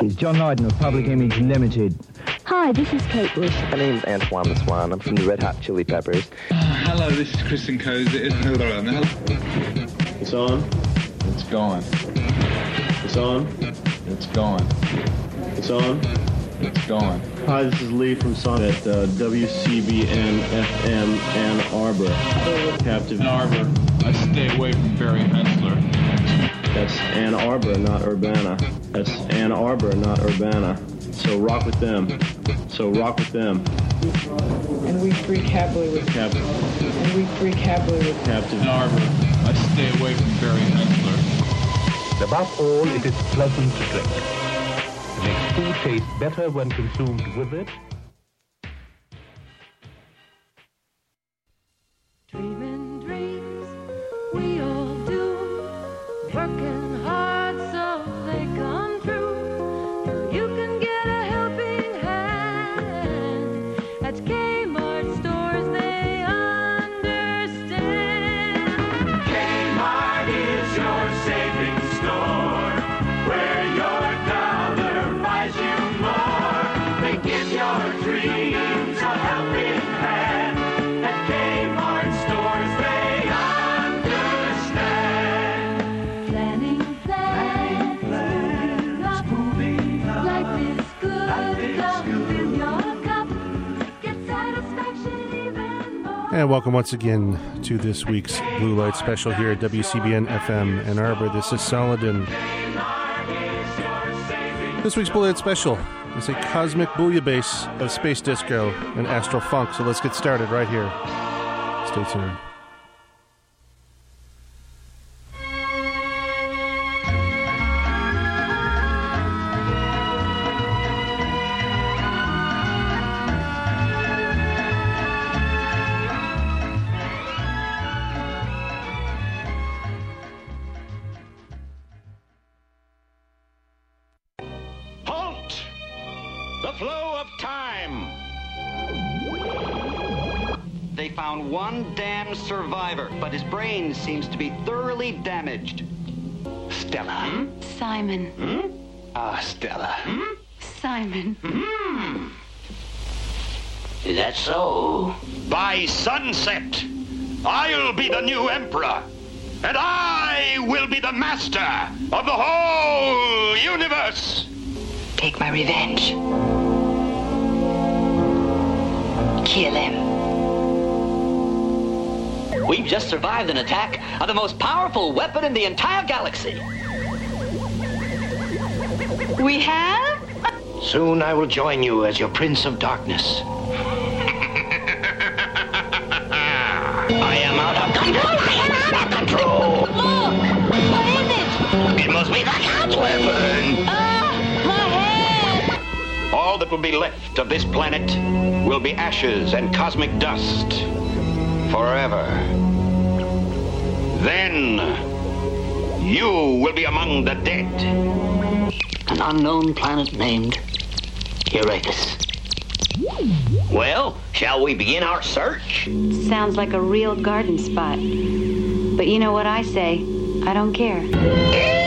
It's John Lydon of Public Image Limited. Hi, this is Kate Bush. My name's Antoine the Swan. I'm from the Red Hot Chili Peppers. Uh, hello, this is Chris and Cosey. It's on. It's going. It's on. It's gone. It's on. It's gone. Hi, this is Lee from Son at uh, WCBN FM Ann Arbor. Captive Ann Arbor. I stay away from Barry Henssler. That's Ann Arbor, not Urbana. That's Ann Arbor, not Urbana. So rock with them. So rock with them. And we freak happily with Cap- and we freak happily with Captive Ann Arbor. I stay away from Barry Henssler. Above all, it is pleasant to drink. It makes food taste better when consumed with it. Dreaming And welcome once again to this week's Blue Light Special here at WCBN FM Ann Arbor. This is Saladin. This week's Blue Light Special is a cosmic bouillabaisse of space disco and astral funk. So let's get started right here. Stay tuned. Damned survivor, but his brain seems to be thoroughly damaged. Stella. Hmm? Simon, hmm? Ah, Stella. Hmm? Simon. Is that so? By sunset, I'll be the new emperor. And I will be the master of the whole universe. Take my revenge. Kill him. We've just survived an attack of the most powerful weapon in the entire galaxy. We have? Soon I will join you as your Prince of Darkness. I am out of control! I am out of control! Look! What is it? It must be the cat's weapon! Ah, my head! All that will be left of this planet will be ashes and cosmic dust. Forever. Then, you will be among the dead. An unknown planet named Uranus. Well, shall we begin our search? Sounds like a real garden spot. But you know what I say? I don't care. Eh?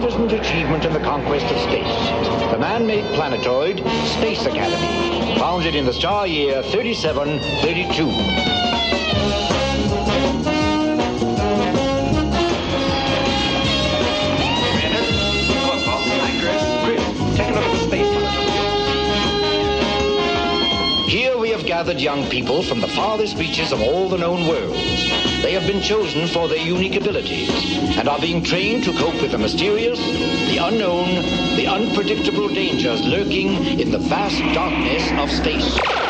Space. The district Montever Conquest of space. The man-made planetoid, Space Academy, founded in the star year 3732. Here we have gathered young people from the farthest reaches of all the known worlds. They have been chosen for their unique abilities and are being trained to cope with the mysterious, the unknown, the unpredictable dangers lurking in the vast darkness of space.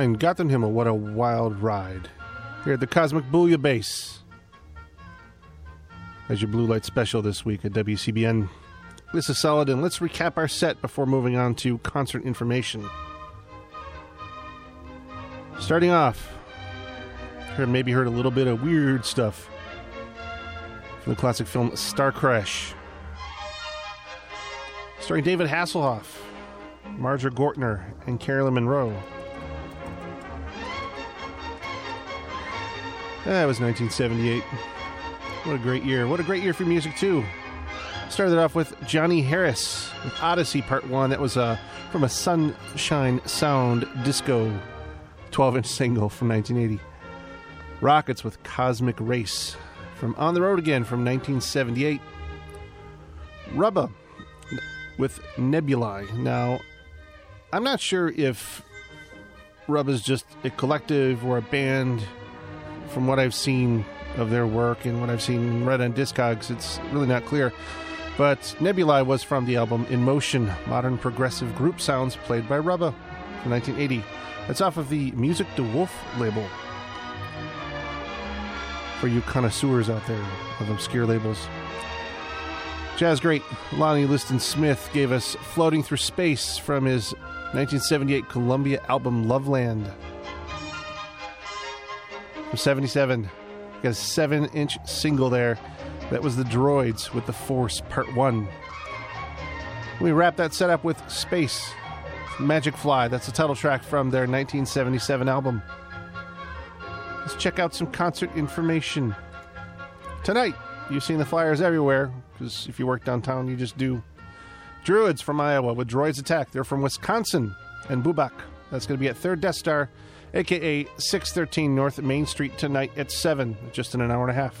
Mein Himmel, what a wild ride. Here at the Cosmic Bouillabaisse. As your blue light special this week at WCBN. This is solid, and let's recap our set before moving on to concert information. Starting off, maybe heard a little bit of weird stuff from the classic film Star Crash. Starring David Hasselhoff, Marjoe Gortner, and Caroline Munro. That was 1978. What a great year. What a great year for music, too. Started off with Johnny Harris with Odyssey Part 1. That was uh, from a Sunshine Sound disco 12 inch single from 1980. Rockets with Cosmic Race from On the Road Again from 1978. Rubba with Nebulae. Now, I'm not sure if Rubba's just a collective or a band. From what I've seen of their work and what I've seen in on Discogs, it's really not clear. But Nebulae was from the album In Motion, modern progressive group sounds played by Rubba from 1980. It's off of the Music de Wolfe label. For you connoisseurs out there of obscure labels. Jazz great Lonnie Liston Smith gave us Floating Through Space from his 1978 Columbia album Loveland. From 77. Got a 7 inch single there. That was the Droids with The Force Part 1. We wrap that set up with Space Magic Fly. That's the title track from their 1977 album. Let's check out some concert information. Tonight, you've seen the flyers everywhere, because if you work downtown, you just do. Druids from Iowa with Droids Attack. They're from Wisconsin and Bubak. That's going to be at Third Death Star, aka 613 North Main Street tonight at 7, just in an hour and a half.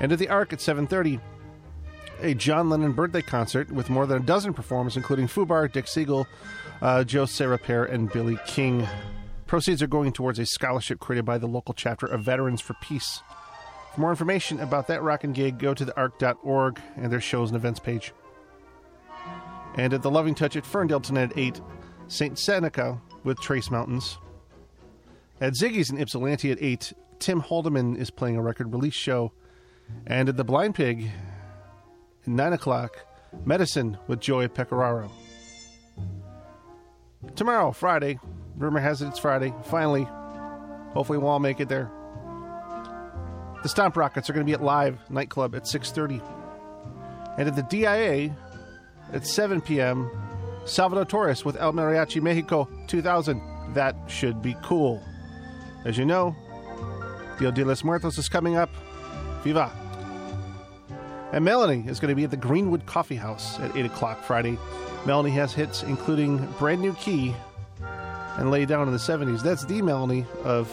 And at the Ark at 730, a John Lennon birthday concert with more than a dozen performers, including Fubar, Dick Siegel, uh, Joe Serapere, and Billy King. Proceeds are going towards a scholarship created by the local chapter of Veterans for Peace. For more information about that rockin' gig, go to theark.org and their shows and events page. And at the Loving Touch at Ferndale tonight at 8, Saintseneca with Trace Mountains. At Ziggy's in Ypsilanti at 8, Tim Haldeman is playing a record release show. And at the Blind Pig, at 9 o'clock, Medicine with Joy Pecoraro. Tomorrow, Friday, rumor has it it's Friday, finally. Hopefully we'll all make it there. The Stomp Rockets are going to be at Live Nightclub at 6.30. And at the DIA at 7 p.m., Salvador Torres with El Mariachi Mexico 2000. That should be cool. As you know, Dia de los Muertos is coming up. Viva! And Melanie is going to be at the Greenwood Coffee House at 8 o'clock Friday. Melanie has hits including Brand New Key and Lay Down in the 70s. That's the Melanie of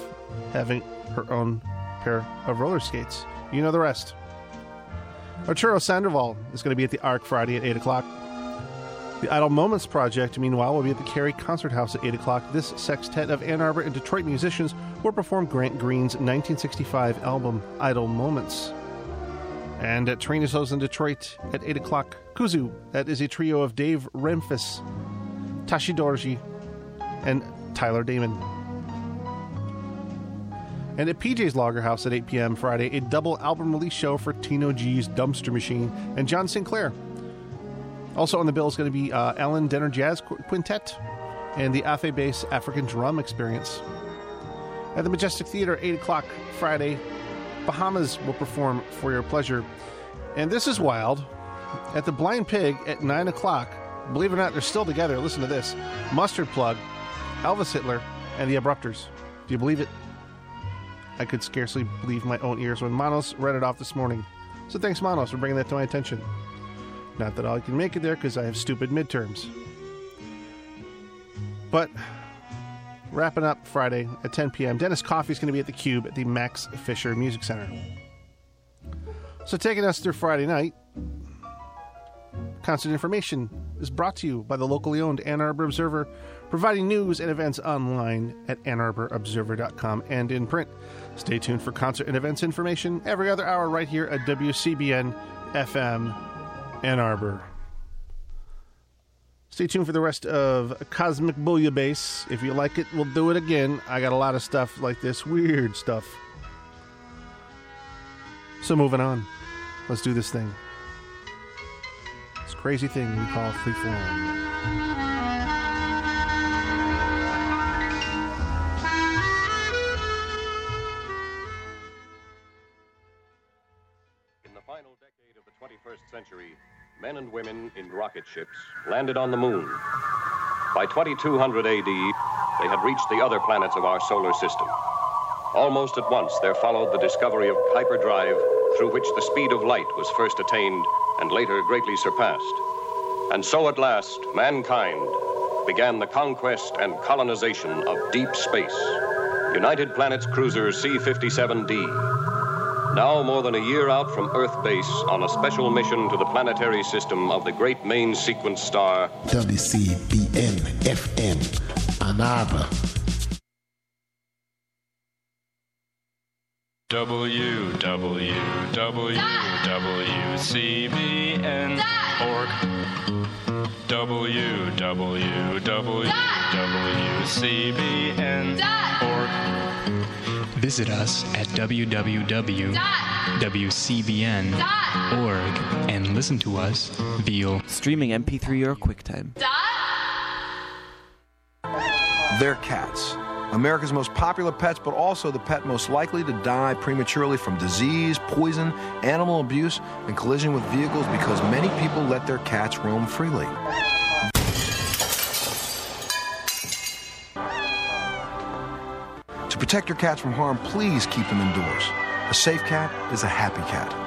having her own pair of roller skates. You know the rest. Arturo Sandoval is going to be at the Ark Friday at 8 o'clock. The Idle Moments Project, meanwhile, will be at the Cary Concert House at 8 o'clock. This sextet of Ann Arbor and Detroit musicians will perform Grant Green's 1965 album, Idle Moments. And at Trainers House in Detroit at 8 o'clock, Kuzu. That is a trio of Dave Rempis, Tashi Dorji, and Tyler Damon. And at PJ's Lager House at 8 p.m. Friday, a double album release show for Tino G's Dumpster Machine and John Sinclair. Also on the bill is going to be uh, Alan Denner Jazz Qu- Quintet and the Afe Bass African Drum Experience. At the Majestic Theater, 8 o'clock Friday, Bahamas will perform for your pleasure. And this is wild. At the Blind Pig at 9 o'clock, believe it or not, they're still together. Listen to this Mustard Plug, Elvis Hitler, and the Abrupters. Do you believe it? I could scarcely believe my own ears when Manos read it off this morning. So thanks, Manos, for bringing that to my attention. Not that I can make it there because I have stupid midterms. But wrapping up Friday at 10 p.m., Dennis Coffey is going to be at the Cube at the Max Fisher Music Center. So taking us through Friday night, concert information is brought to you by the locally owned Ann Arbor Observer, providing news and events online at annarborobserver.com and in print. Stay tuned for concert and events information every other hour right here at WCBN FM Ann Arbor. Stay tuned for the rest of Cosmic Base. If you like it, we'll do it again. I got a lot of stuff like this, weird stuff. So moving on. Let's do this thing. This crazy thing we call freeform. Men and women in rocket ships landed on the moon. By 2200 AD, they had reached the other planets of our solar system. Almost at once, there followed the discovery of hyperdrive, through which the speed of light was first attained and later greatly surpassed. And so at last, mankind began the conquest and colonization of deep space. United Planets cruiser C 57D. Now, more than a year out from Earth base on a special mission to the planetary system of the great main sequence star WCBN FM Ann Arbor. www.wcbn.org. Visit us at www.wcbn.org and listen to us via streaming MP3 or QuickTime. They're cats. America's most popular pets, but also the pet most likely to die prematurely from disease, poison, animal abuse, and collision with vehicles because many people let their cats roam freely. Protect your cats from harm, please keep them indoors. A safe cat is a happy cat.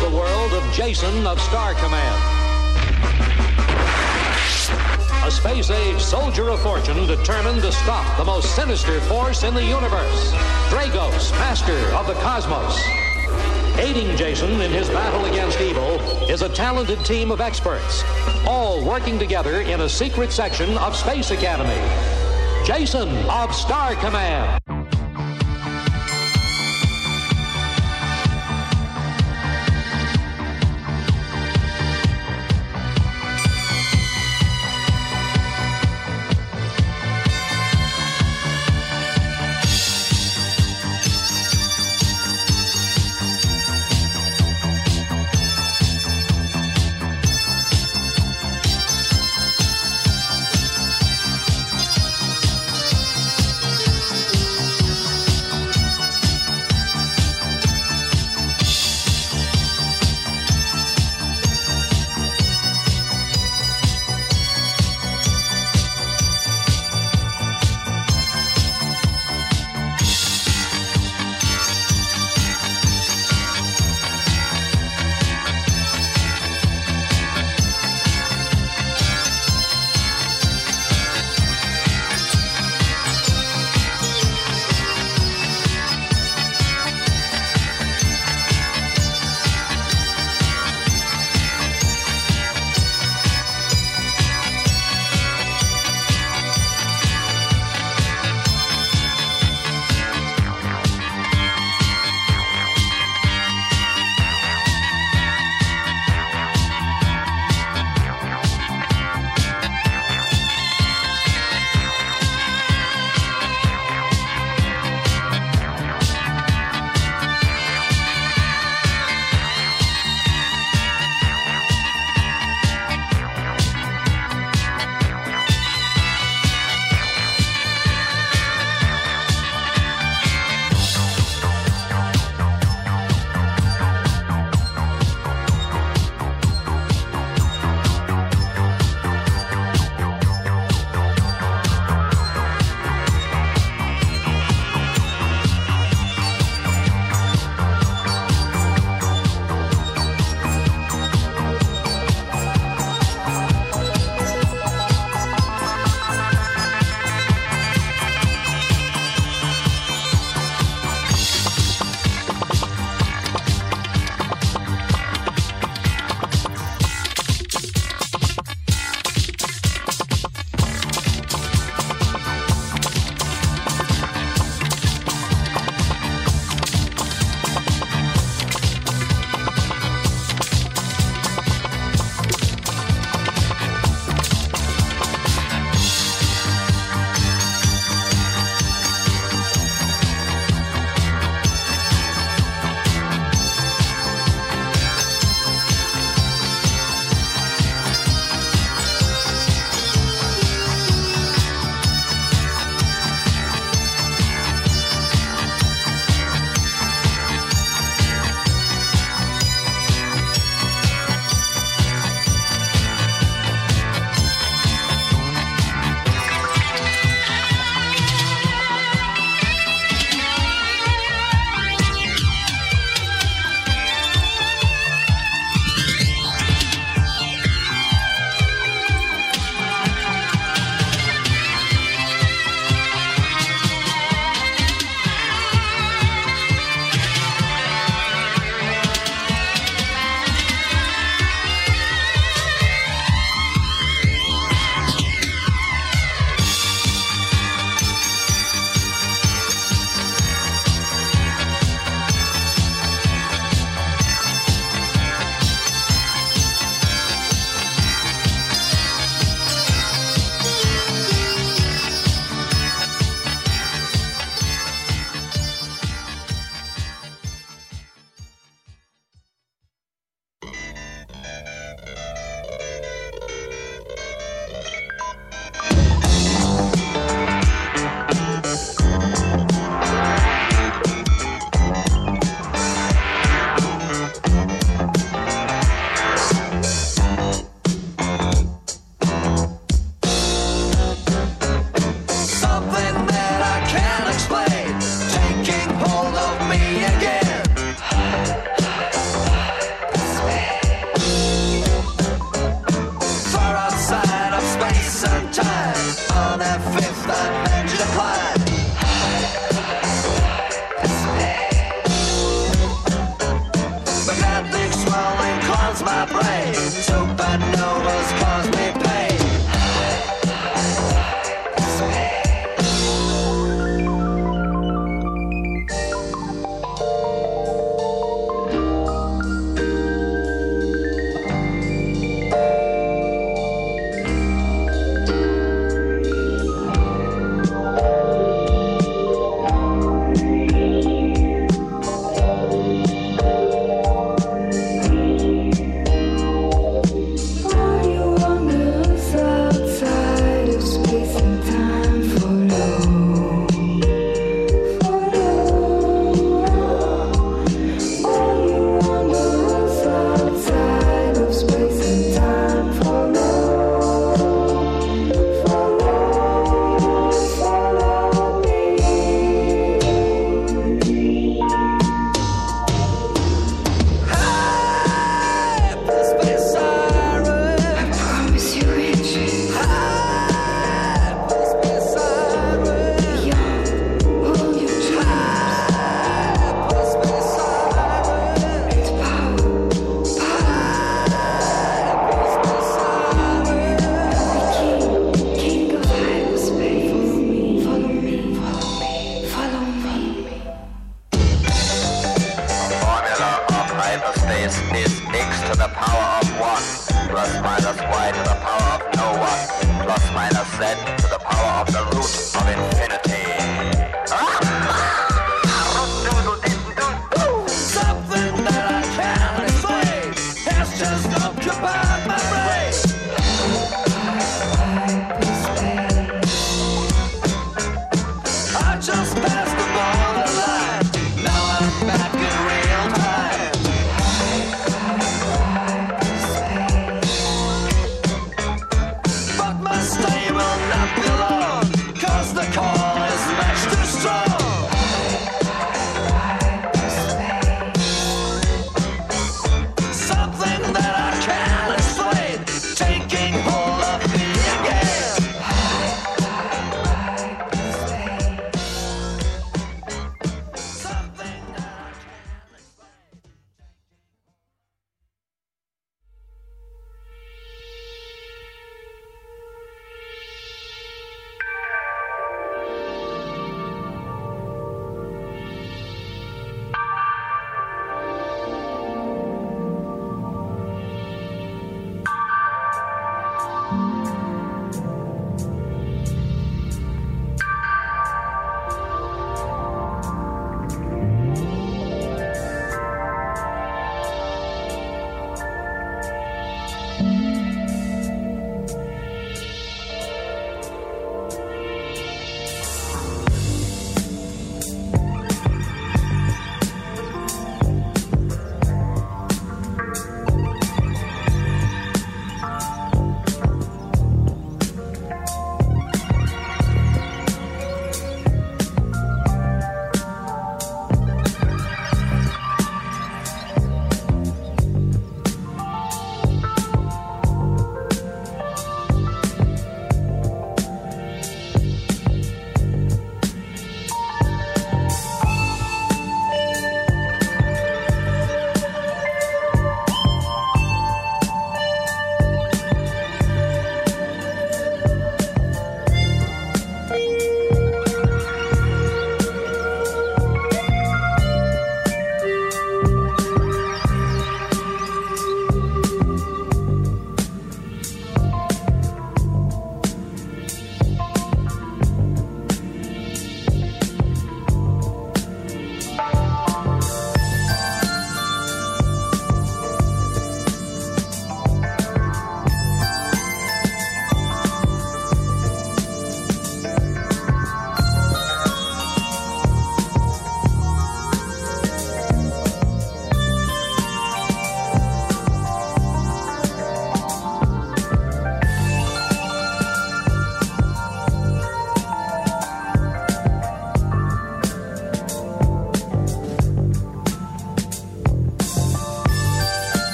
The world of Jason of Star Command. A space age soldier of fortune determined to stop the most sinister force in the universe Dragos, master of the cosmos. Aiding Jason in his battle against evil is a talented team of experts, all working together in a secret section of Space Academy. Jason of Star Command.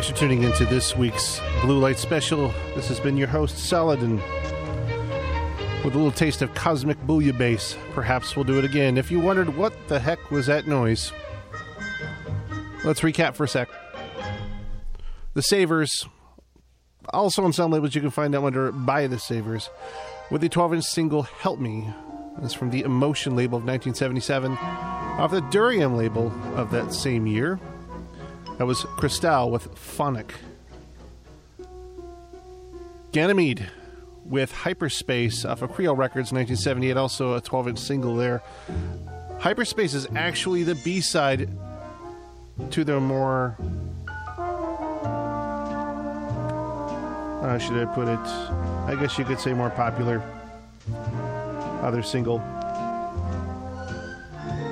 Thanks for tuning into this week's Blue Light Special. This has been your host, Saladin, with a little taste of cosmic bouillabaisse. Perhaps we'll do it again. If you wondered what the heck was that noise, let's recap for a sec. The Savers, also on some labels you can find out under By the Savers, with the 12 inch single Help Me. That's from the Emotion label of 1977, off the Durium label of that same year. That was Cristal with Phonic. Ganymed with Hyperspace off of Creole Records 1978, also a 12 inch single there. Hyperspace is actually the B side to their more. How should I put it? I guess you could say more popular other single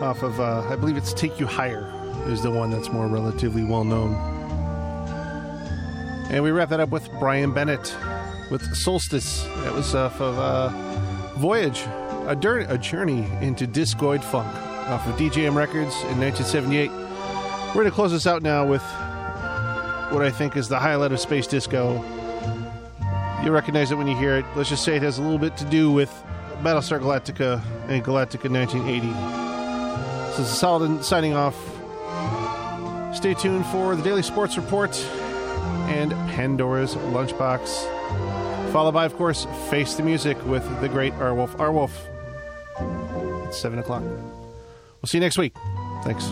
off of, uh, I believe it's Take You Higher is the one that's more relatively well known. And we wrap that up with Brian Bennett with Solstice. That was off of uh, Voyage, a, a journey into discoid funk off of DJM Records in 1978. We're going to close this out now with what I think is the highlight of Space Disco. You recognize it when you hear it. Let's just say it has a little bit to do with Battlestar Galactica and Galactica 1980. So Saladin signing off. Stay tuned for the Daily Sports Report and Pandora's Lunchbox. Followed by, of course, Face the Music with the great Arwulf Arwulf. It's 7 o'clock. We'll see you next week. Thanks.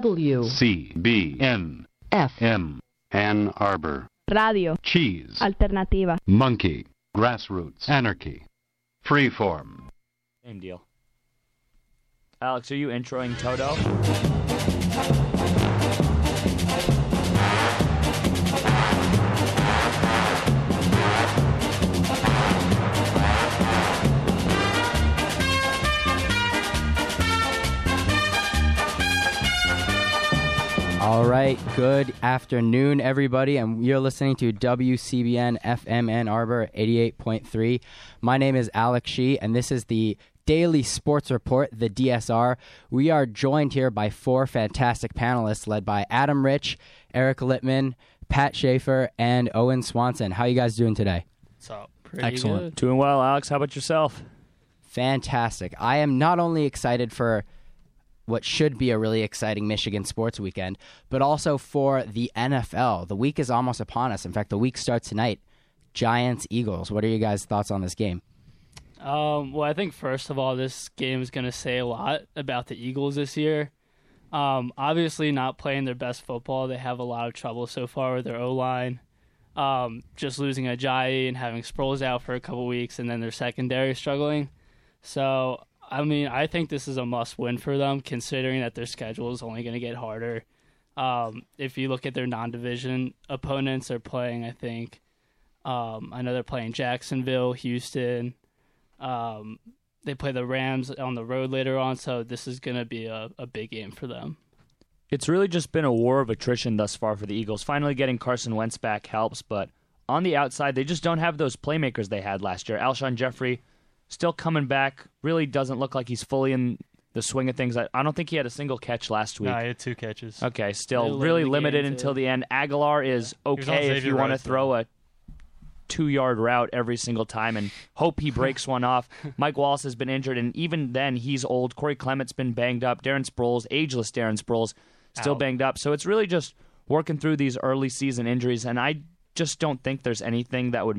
W C B N F M Ann Arbor Radio. Cheese Alternativa. Monkey Grassroots Anarchy Freeform Same deal. Alex, are you introing Toto? All right, good afternoon, everybody, and you're listening to WCBN FM Ann Arbor 88.3. My name is Alex Shee, and this is the Daily Sports Report, the DSR. We are joined here by four fantastic panelists led by Adam Rich, Eric Littman, Pat Schaefer, and Owen Swanson. How are you guys doing today? So Excellent. Doing well, Alex. How about yourself? Fantastic. I am not only excited for what should be a really exciting Michigan sports weekend, but also for the NFL. The week is almost upon us. In fact, the week starts tonight. Giants, Eagles. What are you guys' thoughts on this game? Um, well, I think first of all, this game is going to say a lot about the Eagles this year. Um, obviously, not playing their best football. They have a lot of trouble so far with their O line. Um, just losing Ajayi and having Sproles out for a couple weeks, and then their secondary struggling. So, I mean, I think this is a must win for them, considering that their schedule is only going to get harder. Um, if you look at their non division opponents, they're playing, I think, um, I know they're playing Jacksonville, Houston. Um, they play the Rams on the road later on, so this is going to be a, a big game for them. It's really just been a war of attrition thus far for the Eagles. Finally getting Carson Wentz back helps, but on the outside, they just don't have those playmakers they had last year. Alshon Jeffery still coming back, really doesn't look like he's fully in the swing of things. I, I don't think he had a single catch last week. No, he had two catches. Okay, still Really really limited the limited game, until too. the end. Agholor is okay if you want to throw a two yard route every single time and hope he breaks one off. Mike Wallace has been injured, and even then, he's old. Corey Clement's been banged up. Darren Sproles, ageless Darren Sproles, still Out. banged up. So it's really just working through these early season injuries, and I just don't think there's anything that would